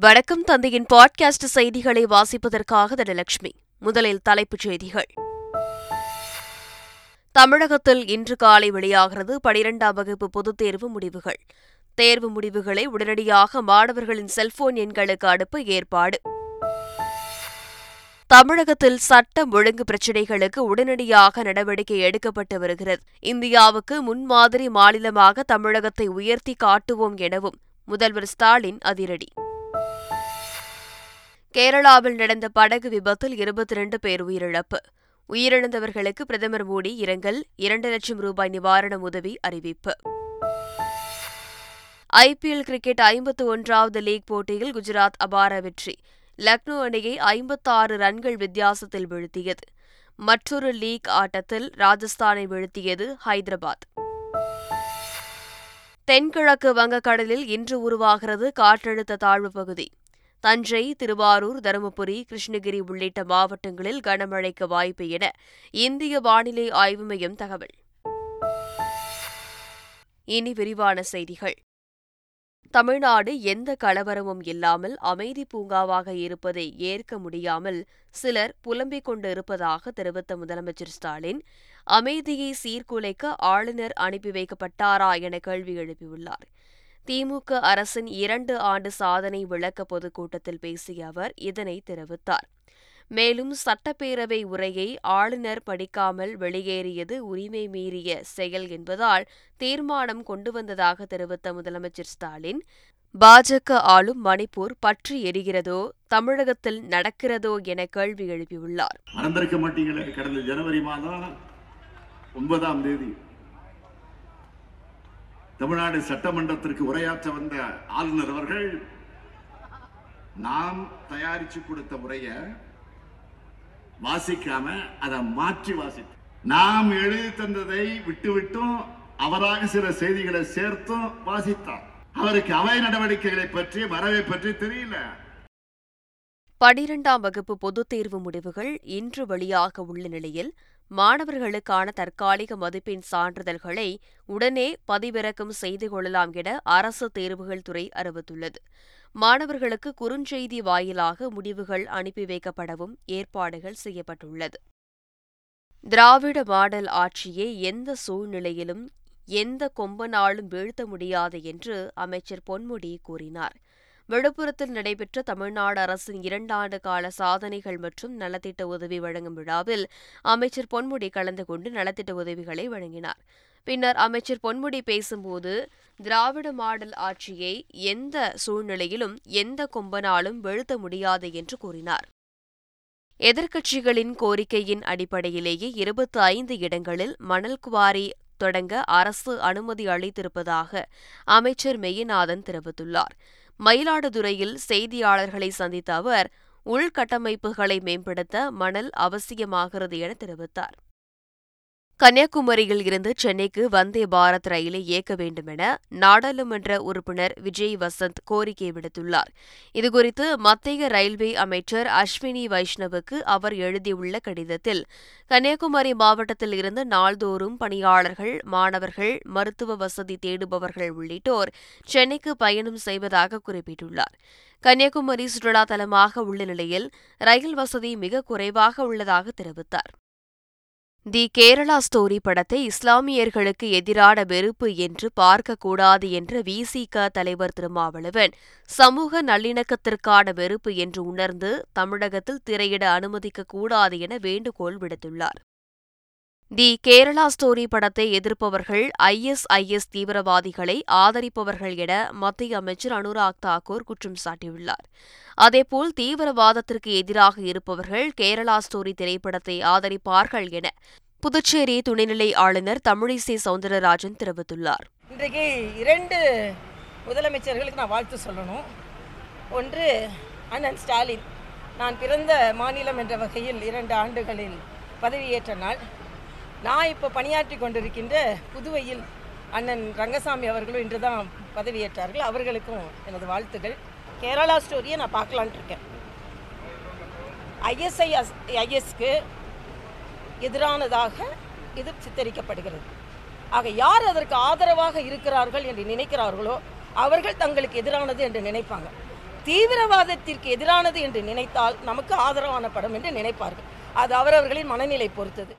வணக்கம் தந்தையின் பாட்காஸ்ட் செய்திகளை வாசிப்பதற்காக தனலட்சுமி. முதலில் தலைப்புச் செய்திகள். தமிழகத்தில் இன்று காலை வெளியாகிறது பனிரெண்டாம் வகுப்பு பொதுத் தேர்வு முடிவுகள். தேர்வு முடிவுகளை உடனடியாக மாணவர்களின் செல்போன் எண்களுக்கு அனுப்ப ஏற்பாடு. தமிழகத்தில் சட்டம் ஒழுங்கு பிரச்சினைகளுக்கு உடனடியாக நடவடிக்கை எடுக்கப்பட்டு வருகிறது. இந்தியாவுக்கு முன்மாதிரி மாநிலமாக தமிழகத்தை உயர்த்தி காட்டுவோம் எனவும் முதல்வர் ஸ்டாலின் அதிரடி. கேரளாவில் நடந்த படகு விபத்தில் இருபத்தி இரண்டு பேர் உயிரிழப்பு. உயிரிழந்தவர்களுக்கு பிரதமர் மோடி இரங்கல் இரண்டு லட்சம் ரூபாய் நிவாரண உதவி அறிவிப்பு. ஐபிஎல் கிரிக்கெட் ஐம்பத்து ஒன்றாவது லீக் போட்டியில் குஜராத் அபார வெற்றி. லக்னோ அணியை ஐம்பத்தாறு ரன்கள் வித்தியாசத்தில் வீழ்த்தியது. மற்றொரு லீக் ஆட்டத்தில் ராஜஸ்தானை வீழ்த்தியது ஹைதராபாத். தென்கிழக்கு வங்கக்கடலில் இன்று உருவாகிறது காற்றழுத்த தாழ்வு பகுதி. தஞ்சை திருவாரூர் தருமபுரி கிருஷ்ணகிரி உள்ளிட்ட மாவட்டங்களில் கனமழைக்கு வாய்ப்பு என இந்திய வானிலை ஆய்வு மையம் தகவல். இனி விரிவான செய்திகள். தமிழ்நாடு எந்த கலவரமும் இல்லாமல் அமைதி பூங்காவாக இருப்பதை ஏற்க முடியாமல் சிலர் புலம்பிக் கொண்டு இருப்பதாக தெரிவித்த முதலமைச்சர் ஸ்டாலின் அமைதியை சீர்குலைக்க ஆளுநர் அனுப்பி வைக்கப்பட்டாரா என கேள்வி எழுப்பியுள்ளார். திமுக அரசின் இரண்டு ஆண்டு சாதனை விளக்க பொதுக்கூட்டத்தில் பேசிய அவர் இதனை தெரிவித்தார். மேலும் சட்டப்பேரவை உரையை ஆளுநர் படிக்காமல் வெளியேறியது உரிமை மீறிய செயல் என்பதால் தீர்மானம் கொண்டு வந்ததாக தெரிவித்த முதலமைச்சர் ஸ்டாலின் பாஜக ஆளும் மணிப்பூர் பற்றி எரிகிறதோ தமிழகத்தில் நடக்கிறதோ என கேள்வி எழுப்பியுள்ளார். மறந்திருக்க மாட்டீங்களே கடந்த ஜனவரி மாதம் ஒன்பதாம் தேதி. தமிழ்நாடு சட்டமன்றத்திற்கு உரையாற்ற வந்த ஆளுநர் அவர்கள் நாம் தயாரிச்சு கொடுத்த உரையை வாசிக்காம அதை மாற்றி வாசித்து நாம் எழுதி தந்ததை விட்டு விட்டும் அவராக சில செய்திகளை சேர்த்தும் வாசித்தார் அவருக்கு அவை நடவடிக்கைகளை பற்றி வரவை பற்றி தெரியல. பனிரெண்டாம் வகுப்பு பொதுத் தேர்வு முடிவுகள் இன்று வெளியாக உள்ள நிலையில் மாணவர்களுக்கான தற்காலிக மதிப்பெண் சான்றிதழ்களை உடனே பதிவிறக்கம் செய்து கொள்ளலாம் என அரசு தேர்வுகள் துறை அறிவித்துள்ளது. மாணவர்களுக்கு குறுஞ்செய்தி வாயிலாக முடிவுகள் அனுப்பி வைக்கப்படவும் ஏற்பாடுகள் செய்யப்பட்டுள்ளது. திராவிட மாடல் ஆட்சியை எந்த சூழ்நிலையிலும் எந்த கொம்பனாலும் வீழ்த்த முடியாது என்று அமைச்சர் பொன்முடி கூறினார். விழுப்புரத்தில் நடைபெற்ற தமிழ்நாடு அரசின் இரண்டாண்டு கால சாதனைகள் மற்றும் நலத்திட்ட உதவி வழங்கும் விழாவில் அமைச்சர் பொன்முடி கலந்து கொண்டு நலத்திட்ட உதவிகளை வழங்கினார். பின்னர் அமைச்சர் பொன்முடி பேசும்போது திராவிட மாடல் ஆட்சியை எந்த சூழ்நிலையிலும் எந்த கொம்பனாலும் வெழுத்த முடியாது என்று கூறினார். எதிர்க்கட்சிகளின் கோரிக்கையின் அடிப்படையிலேயே இருபத்தி ஐந்து இடங்களில் மணல் குவாரி தொடங்க அரசு அனுமதி அளித்திருப்பதாக அமைச்சர் மெய்யநாதன் தெரிவித்துள்ளார். மயிலாடுதுறையில் செய்தியாளர்களை சந்தித்த அவர் உள்கட்டமைப்புகளை மேம்படுத்த மணல் அவசியமாகிறது என தெரிவித்தார். கன்னியாகுமரியில் இருந்து சென்னைக்கு வந்தே பாரத் ரயிலை இயக்க வேண்டும் என நாடாளுமன்ற உறுப்பினர் விஜய் வசந்த் கோரிக்கை விடுத்துள்ளார். இதுகுறித்து மத்திய ரயில்வே அமைச்சர் அஸ்வினி வைஷ்ணவுக்கு அவர் எழுதியுள்ள கடிதத்தில் கன்னியாகுமரி மாவட்டத்தில் இருந்து நாள்தோறும் பணியாளர்கள் மாணவர்கள் மருத்துவ வசதி தேடுபவர்கள் உள்ளிட்டோர் சென்னைக்கு பயணம் செய்வதாக குறிப்பிட்டுள்ளார். கன்னியாகுமரி சுற்றுலா தலமாக உள்ள நிலையில் ரயில் வசதி மிக குறைவாக உள்ளதாக தெரிவித்தார். தி கேரளா ஸ்டோரி படத்தை இஸ்லாமியர்களுக்கு எதிரான வெறுப்பு என்று பார்க்கக்கூடாது என்ற விசிக தலைவர் திருமாவளவன் சமூக நல்லிணக்கத்திற்கான வெறுப்பு என்று உணர்ந்து தமிழகத்தில் திரையிட அனுமதிக்க கூடாது என வேண்டுகோள் விடுத்துள்ளார். தி கேரளா ஸ்டோரி படத்தை எதிர்ப்பவர்கள் ஐஎஸ்ஐஎஸ் தீவிரவாதிகளை ஆதரிப்பவர்கள் என மத்திய அமைச்சர் அனுராக் தாக்கூர் குற்றம் சாட்டியுள்ளார். அதேபோல் தீவிரவாதத்திற்கு எதிராக இருப்பவர்கள் கேரளா ஸ்டோரி திரைப்படத்தை ஆதரிப்பார்கள் என புதுச்சேரி துணைநிலை ஆளுநர் தமிழிசை சவுந்தரராஜன் தெரிவித்துள்ளார். இன்றைக்கு இரண்டு முதலமைச்சர்களுக்கு நான் வாழ்த்து சொல்லணும். ஒன்று அண்ணன் ஸ்டாலின். நான் பிறந்த மாநிலம் என்ற வகையில் இரண்டு ஆண்டுகளில் பதவியேற்ற நாள். நான் இப்போ பணியாற்றி கொண்டிருக்கின்ற புதுவையில் அண்ணன் ரங்கசாமி அவர்களும் இன்று தான் பதவியேற்றார்கள். அவர்களுக்கும் எனது வாழ்த்துகள் கேரளா ஸ்டோரியை நான் பார்க்கலான்ட்டு இருக்கேன். ஐஎஸ்ஐ ஐஎஸ்க்கு எதிரானதாக இது சித்தரிக்கப்படுகிறது. ஆக யார் அதற்கு ஆதரவாக இருக்கிறார்கள் என்று நினைக்கிறார்களோ அவர்கள் தங்களுக்கு எதிரானது என்று நினைப்பாங்க. தீவிரவாதத்திற்கு எதிரானது என்று நினைத்தால் நமக்கு ஆதரவான படம் என்று நினைப்பார்கள். அது அவரவர்களின் மனநிலை பொறுத்தது.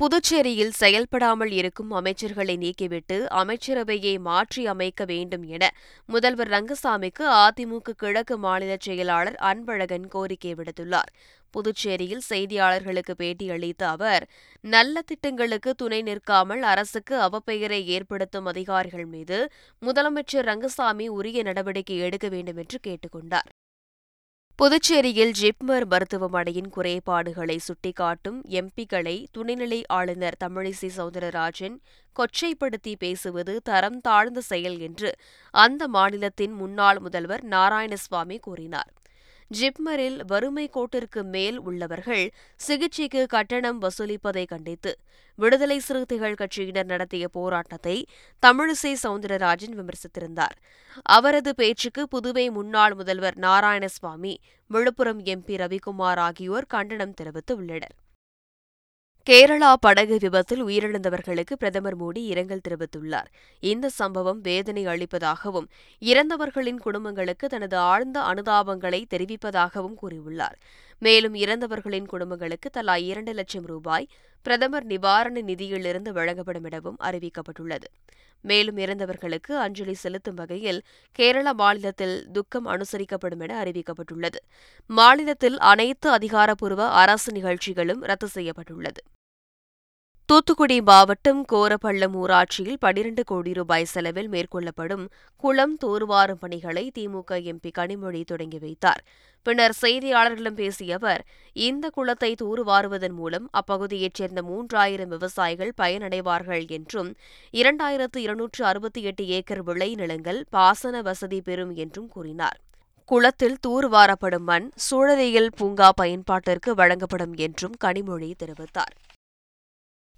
புதுச்சேரியில் செயல்படாமல் இருக்கும் அமைச்சர்களை நீக்கிவிட்டு அமைச்சரவையை மாற்றி அமைக்க வேண்டும் என முதல்வர் ரங்கசாமிக்கு அதிமுக கிழக்கு மாநில செயலாளர் அன்பழகன் கோரிக்கை விடுத்துள்ளார். புதுச்சேரியில் செய்தியாளர்களுக்கு பேட்டியளித்த அவர் நல்ல திட்டங்களுக்கு துணை நிற்காமல் அரசுக்கு அவப்பெயரை ஏற்படுத்தும் அதிகாரிகள் மீது முதலமைச்சர் ரங்கசாமி உரிய நடவடிக்கை எடுக்க வேண்டும் என்று கேட்டுக் கொண்டார் புதுச்சேரியில் ஜிப்மர் மருத்துவமனையின் குறைபாடுகளை சுட்டிக்காட்டும் எம்பிக்களை துணைநிலை ஆளுநர் தமிழிசை சவுந்தரராஜன் கொச்சைப்படுத்தி பேசுவது தரம் தாழ்ந்த செயல் என்று அந்த மாநிலத்தின் முன்னாள் முதல்வர் நாராயணசுவாமி கூறினார். ஜிப்மரில் வறுமை கோட்டிற்கு மேல் உள்ளவர்கள் சிகிச்சைக்கு கட்டணம் வசூலிப்பதை கண்டித்து விடுதலை சிறுத்தைகள் கட்சியினர் நடத்திய போராட்டத்தை தமிழிசை சவுந்தரராஜன் விமர்சித்திருந்தார். அவரது பேச்சுக்கு புதுவை முன்னாள் முதல்வர் நாராயணசுவாமி விழுப்புரம் எம்பி ரவிக்குமார் ஆகியோர் கண்டனம் தெரிவித்துள்ளனர் கேரளா படகு விபத்தில் உயிரிழந்தவர்களுக்கு பிரதமர் மோடி இரங்கல் தெரிவித்துள்ளார். இந்த சம்பவம் வேதனை அளிப்பதாகவும் இறந்தவர்களின் குடும்பங்களுக்கு தனது ஆழ்ந்த அனுதாபங்களை தெரிவிப்பதாகவும் கூறியுள்ளார். மேலும் இறந்தவர்களின் குடும்பங்களுக்கு தலா இரண்டு லட்சம் ரூபாய் பிரதமர் நிவாரண நிதியிலிருந்து வழங்கப்படும் எனவும் அறிவிக்கப்பட்டுள்ளது. மேலும் இறந்தவர்களுக்கு அஞ்சலி செலுத்தும் வகையில் கேரள மாநிலத்தில் துக்கம் அனுசரிக்கப்படும் என அறிவிக்கப்பட்டுள்ளது. மாநிலத்தில் அனைத்து அதிகாரப்பூர்வ அரசு நிகழ்ச்சிகளும் ரத்து செய்யப்பட்டுள்ளது. தூத்துக்குடி மாவட்டம் கோரப்பள்ளம் ஊராட்சியில் பனிரண்டு கோடி ரூபாய் செலவில் மேற்கொள்ளப்படும் குளம் தூர்வாரும் பணிகளை திமுக எம்பி கனிமொழி தொடங்கி வைத்தார். பின்னர் செய்தியாளர்களிடம் பேசிய அவர் இந்த குளத்தை தூர்வாருவதன் மூலம் அப்பகுதியைச் சேர்ந்த மூன்றாயிரம் விவசாயிகள் பயனடைவார்கள் என்றும் இரண்டாயிரத்து இருநூற்று அறுபத்தி எட்டு ஏக்கர் விளைநிலங்கள் பாசன வசதி பெறும் என்றும் கூறினார். குளத்தில் தூர்வாரப்படும் மண் சூழலியல் பூங்கா பயன்பாட்டிற்கு வழங்கப்படும் என்றும் கனிமொழி தெரிவித்தார்.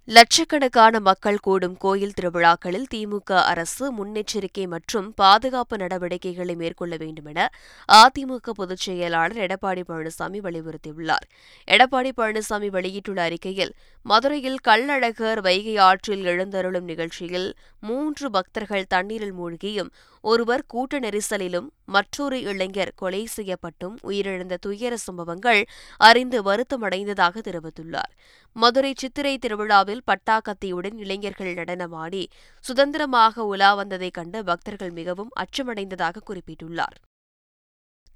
லட்சக்கணக்கான மக்கள் கூடும் கோயில் திருவிழாக்களில் திமுக அரசு முன்னெச்சரிக்கை மற்றும் பாதுகாப்பு நடவடிக்கைகளை மேற்கொள்ள வேண்டும் என அதிமுக பொதுச் செயலாளர் எடப்பாடி பழனிசாமி வலியுறுத்தியுள்ளார். எடப்பாடி பழனிசாமி வெளியிட்டுள்ள அறிக்கையில் மதுரையில் கள்ளழகர் வைகை ஆற்றில் எழுந்தருளும் நிகழ்ச்சியில் மூன்று பக்தர்கள் தண்ணீரில் மூழ்கியும் ஒருவர் கூட்ட நெரிசலிலும் மற்றொரு இளைஞர் கொலை செய்யப்பட்டும் உயிரிழந்த துயர சம்பவங்கள் அறிந்து வருத்தமடைந்ததாக தெரிவித்துள்ளார். மதுரை சித்திரை திருவிழாவில் பட்டாக்கத்தியுடன் இளைஞர்கள் நடனமாடி சுதந்திரமாக உலா வந்ததைக் கண்டு பக்தர்கள் மிகவும் அச்சமடைந்ததாக குறிப்பிட்டுள்ளார்.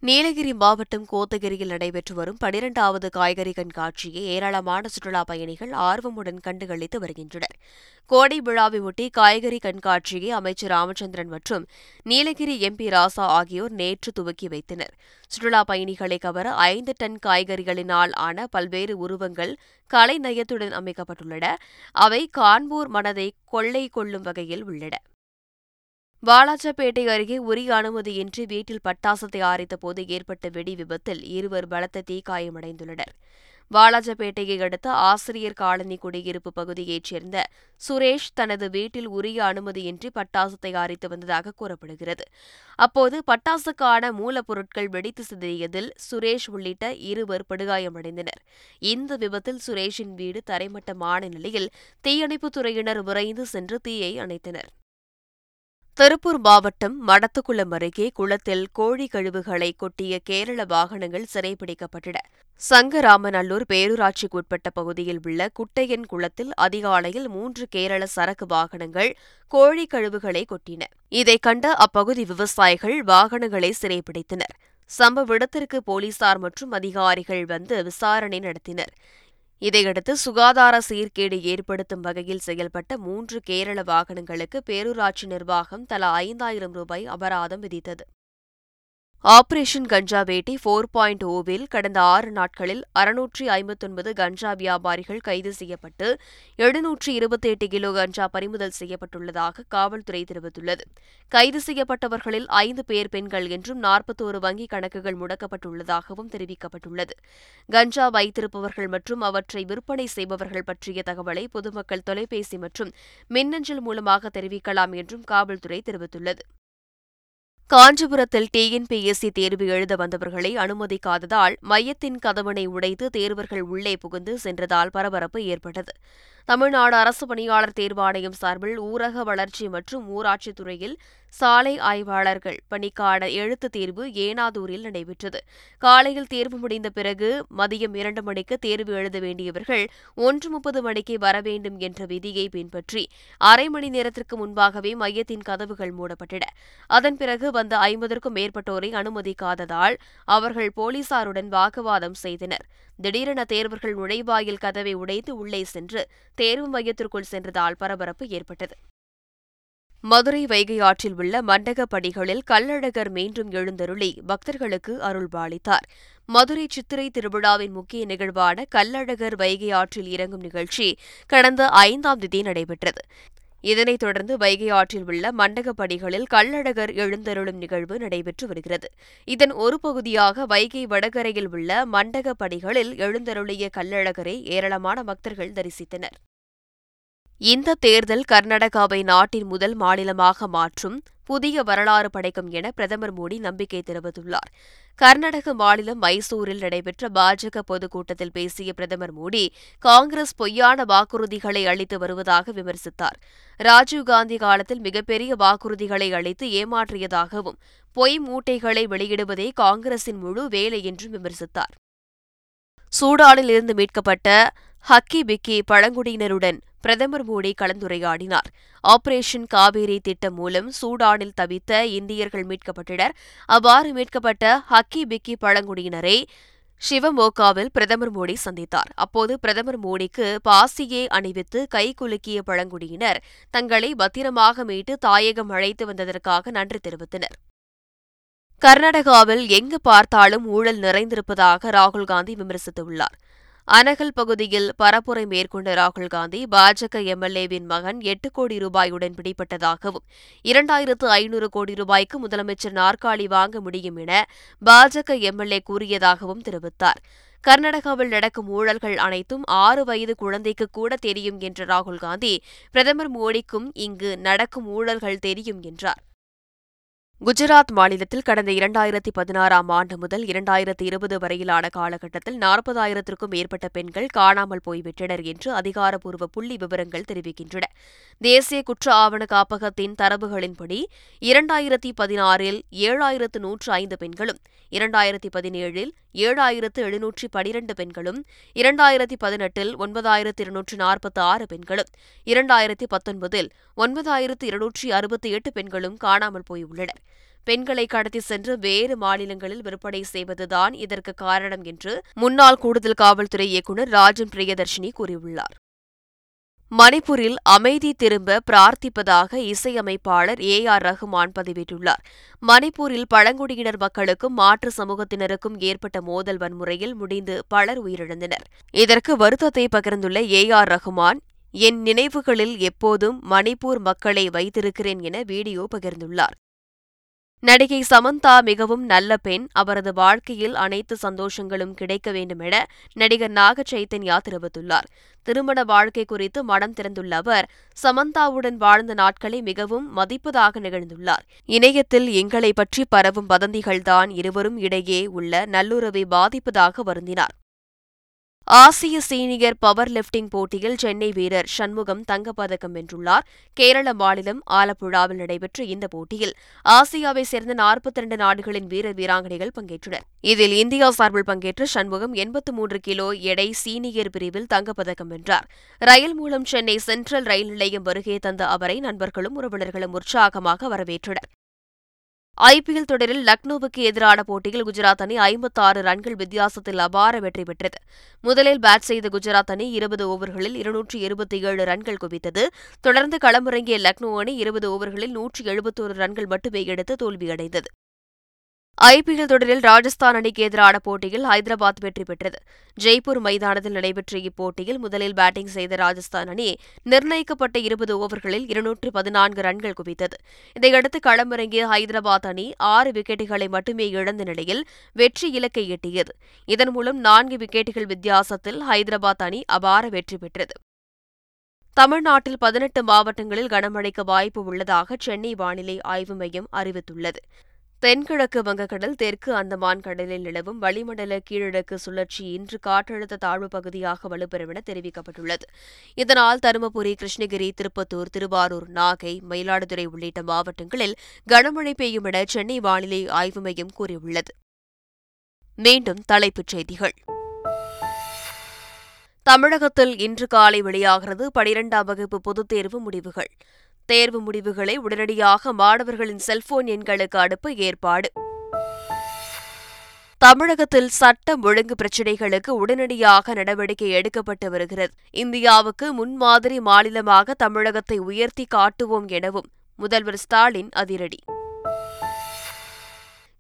நீலகிரி மாவட்டம் கோத்தகிரியில் நடைபெற்று வரும் பனிரெண்டாவது காய்கறி கண்காட்சியை ஏராளமான சுற்றுலாப் பயணிகள் ஆர்வமுடன் கண்டுகளித்து வருகின்றனர். கோடை விழாவை ஒட்டி காய்கறி கண்காட்சியை அமைச்சர் ராமச்சந்திரன் மற்றும் நீலகிரி எம்பி ராசா ஆகியோர் நேற்று துவக்கி வைத்தனர். சுற்றுலாப் பயணிகளை கவர ஐந்து டன் காய்கறிகளினால் ஆன பல்வேறு உருவங்கள் கலை நயத்துடன் அமைக்கப்பட்டுள்ளன. அவை காண்போர் மனதை கொள்ளை கொள்ளும் வகையில் உள்ளன. வாலாஜாப்பேட்டை அருகே உரிய அனுமதியின்றி வீட்டில் பட்டாசு தயாரித்த போது ஏற்பட்ட வெடி விபத்தில் இருவர் பலத்த தீக்காயமடைந்துள்ளனர் வாலாஜாப்பேட்டையை அடுத்த ஆசிரியர் காலனி குடியிருப்பு பகுதியைச் சேர்ந்த சுரேஷ் தனது வீட்டில் உரிய அனுமதியின்றி பட்டாசு தயாரித்து வந்ததாக கூறப்படுகிறது. அப்போது பட்டாசுக்கான மூலப்பொருட்கள் வெடித்து சிதறியதில் சுரேஷ் உள்ளிட்ட இருவர் படுகாயமடைந்தனர். இந்த விபத்தில் சுரேஷின் வீடு தரைமட்டமான நிலையில் தீயணைப்புத் துறையினர் விரைந்து சென்று தீயை அணைத்தனர். திருப்பூர் மாவட்டம் மடத்துக்குளம் அருகே குளத்தில் கோழி கழிவுகளை கொட்டிய கேரள வாகனங்கள் சிறைபிடிக்கப்பட்டன. சங்கராமநல்லூர் பேரூராட்சிக்குட்பட்ட பகுதியில் உள்ள குட்டையன் குளத்தில் அதிகாலையில் மூன்று கேரள சரக்கு வாகனங்கள் கோழி கழிவுகளை கொட்டின. இதைக் கண்ட அப்பகுதி விவசாயிகள் வாகனங்களை சிறைபிடித்தனர். சம்பவ இடத்திற்கு போலீசார் மற்றும் அதிகாரிகள் வந்து விசாரணை நடத்தினர். இதையடுத்து சுகாதார சீர்கேடு ஏற்படுத்தும் வகையில் செயல்பட்ட மூன்று கேரள வாகனங்களுக்கு பேரூராட்சி நிர்வாகம் தலா ஐந்தாயிரம் ரூபாய் அபராதம் விதித்தது. ஆபரேஷன் கஞ்சா வேட்டை ஃபோர் பாயிண்ட் ஓவில் oh கடந்த ஆறு நாட்களில் அறுநூற்றி ஐம்பத்தொன்பது கஞ்சா வியாபாரிகள் கைது செய்யப்பட்டு எழுநூற்றி இருபத்தி எட்டு கிலோ கஞ்சா பறிமுதல் செய்யப்பட்டுள்ளதாக காவல்துறை தெரிவித்துள்ளது. கைது செய்யப்பட்டவர்களில் ஐந்து பேர் பெண்கள் என்றும் நாற்பத்தோரு வங்கிக் கணக்குகள் முடக்கப்பட்டுள்ளதாகவும் தெரிவிக்கப்பட்டுள்ளது. கஞ்சா வைத்திருப்பவர்கள் மற்றும் அவற்றை விற்பனை செய்பவர்கள் பற்றிய தகவலை பொதுமக்கள் தொலைபேசி மற்றும் மின்னஞ்சல் மூலமாக தெரிவிக்கலாம் என்றும் காவல்துறை தெரிவித்துள்ளது. காஞ்சிபுரத்தில் டிஎன்பிஎஸ்சி தேர்வு எழுத வந்தவர்களை அனுமதிக்காததால் மையத்தின் கதவணை உடைத்து தேர்வர்கள் உள்ளே புகுந்து சென்றதால் பரபரப்பு ஏற்பட்டது. தமிழ்நாடு அரசு பணியாளர் தேர்வாணையம் சார்பில் ஊரக வளர்ச்சி மற்றும் ஊராட்சித் துறையில் சாலை ஆய்வாளர்கள் பணிக்கான எழுத்துத் தேர்வு ஏனாதூரில் நடைபெற்றது. காலையில் தேர்வு முடிந்த பிறகு மதியம் இரண்டு மணிக்கு தேர்வு எழுத வேண்டியவர்கள் ஒன்று முப்பது மணிக்கு வர வேண்டும் என்ற விதியை பின்பற்றி அரை மணி நேரத்திற்கு முன்பாகவே மையத்தின் கதவுகள் மூடப்பட்டன. அதன் பிறகு வந்த ஐம்பதற்கும் மேற்பட்டோரை அனுமதிக்காததால் அவர்கள் போலீசாருடன் வாக்குவாதம் செய்தனர். திடீரென தேர்வர்கள் நுழைவாயில் கதவை உடைத்து உள்ளே சென்று தேர்வு மையத்திற்குள் சென்றதால் பரபரப்பு ஏற்பட்டது. மதுரை வைகை ஆற்றில் உள்ள மண்டகப்படிகளில் கள்ளழகர் மீண்டும் எழுந்தருளி பக்தர்களுக்கு அருள்பாளித்தார் மதுரை சித்திரை திருவிழாவின் முக்கிய நிகழ்வான கள்ளழகர் வைகை ஆற்றில் இறங்கும் நிகழ்ச்சி கடந்த ஐந்தாம் தேதி நடைபெற்றது. இதனைத் தொடர்ந்து வைகை ஆற்றில் உள்ள மண்டகப்படிகளில் கள்ளழகர் எழுந்தருளும் நிகழ்வு நடைபெற்று வருகிறது. இதன் ஒரு பகுதியாக வைகை வடகரையில் உள்ள மண்டகப்படிகளில் எழுந்தருளிய கள்ளழகரை ஏராளமான பக்தர்கள் தரிசித்தனர். இந்த தேர்தல் கர்நாடகாவை நாட்டின் முதல் மாநிலமாக மாற்றும் புதிய வரலாறு படைக்கும் என பிரதமர் மோடி நம்பிக்கை தெரிவித்துள்ளார். கர்நாடக மாநிலம் மைசூரில் நடைபெற்ற பாஜக பொதுக்கூட்டத்தில் பேசிய பிரதமர் மோடி காங்கிரஸ் பொய்யான வாக்குறுதிகளை அளித்து வருவதாக விமர்சித்தார். ராஜீவ்காந்தி காலத்தில் மிகப்பெரிய வாக்குறுதிகளை அளித்து ஏமாற்றியதாகவும் பொய் மூட்டைகளை வெளியிடுவதே காங்கிரசின் முழு வேலை என்றும் விமர்சித்தார். சூடானில் இருந்து மீட்கப்பட்ட ஹக்கி பிக்கி பழங்குடியினருடன் பிரதமர் மோடி கலந்துரையாடினார். ஆபரேஷன் காவேரி திட்டம் மூலம் சூடானில் தவித்த இந்தியர்கள் மீட்கப்பட்டனர். அவ்வாறு மீட்கப்பட்ட ஹக்கி பிக்கி பழங்குடியினரை சிவமோகாவில் பிரதமர் மோடி சந்தித்தார். அப்போது பிரதமர் மோடிக்கு பாசியை அணிவித்து கைகுலுக்கிய பழங்குடியினர் தங்களை பத்திரமாக மீட்டு தாயகம் அழைத்து வந்ததற்காக நன்றி தெரிவித்தனர். கர்நாடகாவில் எங்கு பார்த்தாலும் ஊழல் நிறைந்திருப்பதாக ராகுல் காந்தி விமர்சித்துள்ளார். அனகல் பகுதியில் பரப்புரை மேற்கொண்ட ராகுல் காந்தி பாஜக எம்எல்ஏவின் மகன் எட்டு கோடி ரூபாயுடன் பிடிப்பட்டதாகவும் இரண்டாயிரத்து ஐநூறு கோடி ரூபாய்க்கு முதலமைச்சர் நாற்காலி வாங்க முடியும் என பாஜக எம்எல்ஏ கூறியதாகவும் தெரிவித்தார். கர்நாடகாவில் நடக்கும் ஊழல்கள் அனைத்தும் ஆறு வயது குழந்தைக்கு கூட தெரியும் என்ற ராகுல் காந்தி பிரதமர் மோடிக்கும் இங்கு நடக்கும் ஊழல்கள் தெரியும் என்றார். குஜராத் மாநிலத்தில் கடந்த இரண்டாயிரத்தி பதினாறாம் ஆண்டு முதல் இரண்டாயிரத்தி இருபது வரையிலான காலகட்டத்தில் நாற்பதாயிரத்திற்கும் மேற்பட்ட பெண்கள் காணாமல் போய்விட்டனர் என்று அதிகாரப்பூர்வ புள்ளி விவரங்கள் தெரிவிக்கின்றன. தேசிய குற்ற ஆவண காப்பகத்தின் தரவுகளின்படி இரண்டாயிரத்தி பதினாறில் ஏழாயிரத்து நூற்று ஐந்து பெண்களும் இரண்டாயிரத்தி பதினேழில் ஏழாயிரத்து எழுநூற்றி பனிரண்டு பெண்களும் இரண்டாயிரத்தி பதினெட்டில் ஒன்பதாயிரத்து இருநூற்று நாற்பத்தி ஆறு பெண்களும் இரண்டாயிரத்தி பத்தொன்பதில் ஒன்பதாயிரத்து இருநூற்றி அறுபத்தி எட்டு பெண்களும் காணாமல் போயுள்ளனர். பெண்களை கடத்தி சென்று வேறு மாநிலங்களில் விற்பனை செய்வதுதான் இதற்கு காரணம் என்று முன்னாள் கூடுதல் காவல்துறை இயக்குநர் ராஜன் பிரியதர்ஷினி கூறியுள்ளார். மணிப்பூரில் அமைதி திரும்ப பிரார்த்திப்பதாக இசையமைப்பாளர் ஏ ஆர் ரஹ்மான் பதிவிட்டுள்ளார். மணிப்பூரில் பழங்குடியினர் மக்களுக்கும் மாற்று சமூகத்தினருக்கும் ஏற்பட்ட மோதல் வன்முறையில் முடிந்து பலர் உயிரிழந்தனர். இதற்கு வருத்தத்தை பகிர்ந்துள்ள ஏ ஆர் ரஹ்மான் என் நினைவுகளில் எப்போதும் மணிப்பூர் மக்களை வைத்திருக்கிறேன் என வீடியோ பகிர்ந்துள்ளார். நடிகை சமந்தா மிகவும் நல்ல பெண். அவரது வாழ்க்கையில் அனைத்து சந்தோஷங்களும் கிடைக்க வேண்டுமென நடிகர் நாக சைத்தன்யா தெரிவித்துள்ளார் திருமண வாழ்க்கை குறித்து மனம் திறந்துள்ள அவர் சமந்தாவுடன் வாழ்ந்த நாட்களை மிகவும் மதிப்பதாக நிகழ்ந்துள்ளார். இணையத்தில் எங்களை பற்றி பரவும் வதந்திகள்தான் இருவரும் இடையே உள்ள நல்லுறவை பாதிப்பதாக வருந்தினார். ஆசிய சீனியர் பவர் லிப்டிங் போட்டியில் சென்னை வீரர் சண்முகம் தங்கப்பதக்கம் வென்றுள்ளார். கேரள மாநிலம் ஆலப்புழாவில் நடைபெற்ற இந்த போட்டியில் ஆசியாவை சேர்ந்த நாற்பத்தி இரண்டு நாடுகளின் வீரர் வீராங்கனைகள் பங்கேற்றனர். இதில் இந்தியா சார்பில் பங்கேற்ற சண்முகம் எண்பத்து மூன்று கிலோ எடை சீனியர் பிரிவில் தங்கப்பதக்கம் வென்றார். ரயில் மூலம் சென்னை சென்ட்ரல் ரயில் நிலையம் வருகை தந்த அவரை நண்பர்களும் உறவினர்களும் உற்சாகமாக வரவேற்றனர். ஐபிஎல் தொடரில் லக்னோவுக்கு எதிரான போட்டியில் குஜராத் அணி ஐம்பத்தாறு ரன்கள் வித்தியாசத்தில் அபார வெற்றி பெற்றது. முதலில் பேட் செய்த குஜராத் அணி இருபது ஓவர்களில் இருநூற்றி இருபத்தி ஏழு ரன்கள் குவித்தது. தொடர்ந்து களமிறங்கிய லக்னோ அணி இருபது ஓவர்களில் நூற்றி எழுபத்தோரு ரன்கள் மட்டுமே எடுத்து தோல்வியடைந்தது. ஐபிஎல் தொடரில் ராஜஸ்தான் அணிக்கு எதிரான போட்டியில் ஹைதராபாத் வெற்றி பெற்றது. ஜெய்ப்பூர் மைதானத்தில் நடைபெற்ற இப்போட்டியில் முதலில் பேட்டிங் செய்த ராஜஸ்தான் அணி நிர்ணயிக்கப்பட்ட இருபது ஓவர்களில் இருநூற்று பதினான்கு ரன்கள் குவித்தது. இதையடுத்து களமிறங்கிய ஹைதராபாத் அணி ஆறு விக்கெட்டுகளை மட்டுமே இழந்த நிலையில் வெற்றி இலக்கை எட்டியது. இதன் மூலம் நான்கு விக்கெட்டுகள் வித்தியாசத்தில் ஹைதராபாத் அணி அபார வெற்றி பெற்றது. தமிழ்நாட்டில் பதினெட்டு மாவட்டங்களில் கனமழைக்கு வாய்ப்பு உள்ளதாக சென்னை வானிலை ஆய்வு மையம் அறிவித்துள்ளது. தென்கிழக்கு வங்கக்கடல் தெற்கு அந்தமான் கடலில் நிலவும் வளிமண்டல கீழடுக்கு சுழற்சி இன்று காற்றழுத்த தாழ்வு பகுதியாக வலுப்பெறும் என தெரிவிக்கப்பட்டுள்ளது. இதனால் தருமபுரி கிருஷ்ணகிரி திருப்பத்தூர் திருவாரூர் நாகை மயிலாடுதுறை உள்ளிட்ட மாவட்டங்களில் கனமழை பெய்யும் என சென்னை வானிலை ஆய்வு மையம் கூறியுள்ளது. மீண்டும் தலைப்புச் செய்திகள். தமிழகத்தில் இன்று காலை வெளியாகிறது பனிரெண்டாம் வகுப்பு பொதுத் தேர்வு முடிவுகள். தேர்வு முடிவுகளை உடனடியாக மாணவர்களின் செல்போன் எண்களுக்கு அனுப்ப ஏற்பாடு. தமிழகத்தில் சட்டம் ஒழுங்கு பிரச்சினைகளுக்கு உடனடியாக நடவடிக்கை எடுக்கப்பட்டு வருகிறது. இந்தியாவுக்கு முன்மாதிரி மாநிலமாக தமிழகத்தை உயர்த்தி காட்டுவோம் எனவும் முதல்வர் ஸ்டாலின் அதிரடி.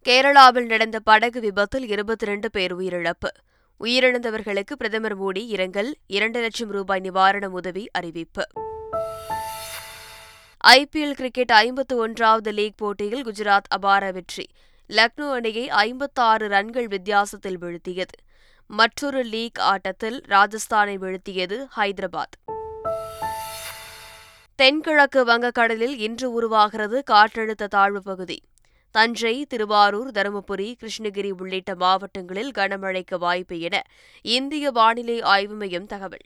கேரளாவில் நடந்த படகு விபத்தில் இருபத்தி இரண்டு பேர் உயிரிழப்பு. உயிரிழந்தவர்களுக்கு பிரதமர் மோடி இரங்கல் இரண்டு லட்சம் ரூபாய் நிவாரண உதவி அறிவிப்பு. ஐபிஎல் கிரிக்கெட் ஐம்பத்து ஒன்றாவது லீக் போட்டியில் குஜராத் அபார வெற்றி. லக்னோ அணியை ஐம்பத்தாறு ரன்கள் வித்தியாசத்தில் வீழ்த்தியது. மற்றொரு லீக் ஆட்டத்தில் ராஜஸ்தானை வீழ்த்தியது ஹைதராபாத். தென்கிழக்கு வங்கக்கடலில் இன்று உருவாகிறது காற்றழுத்த தாழ்வு பகுதி. தஞ்சை திருவாரூர் தருமபுரி கிருஷ்ணகிரி உள்ளிட்ட மாவட்டங்களில் கனமழைக்கு வாய்ப்பு என இந்திய வானிலை ஆய்வு மையம் தகவல்.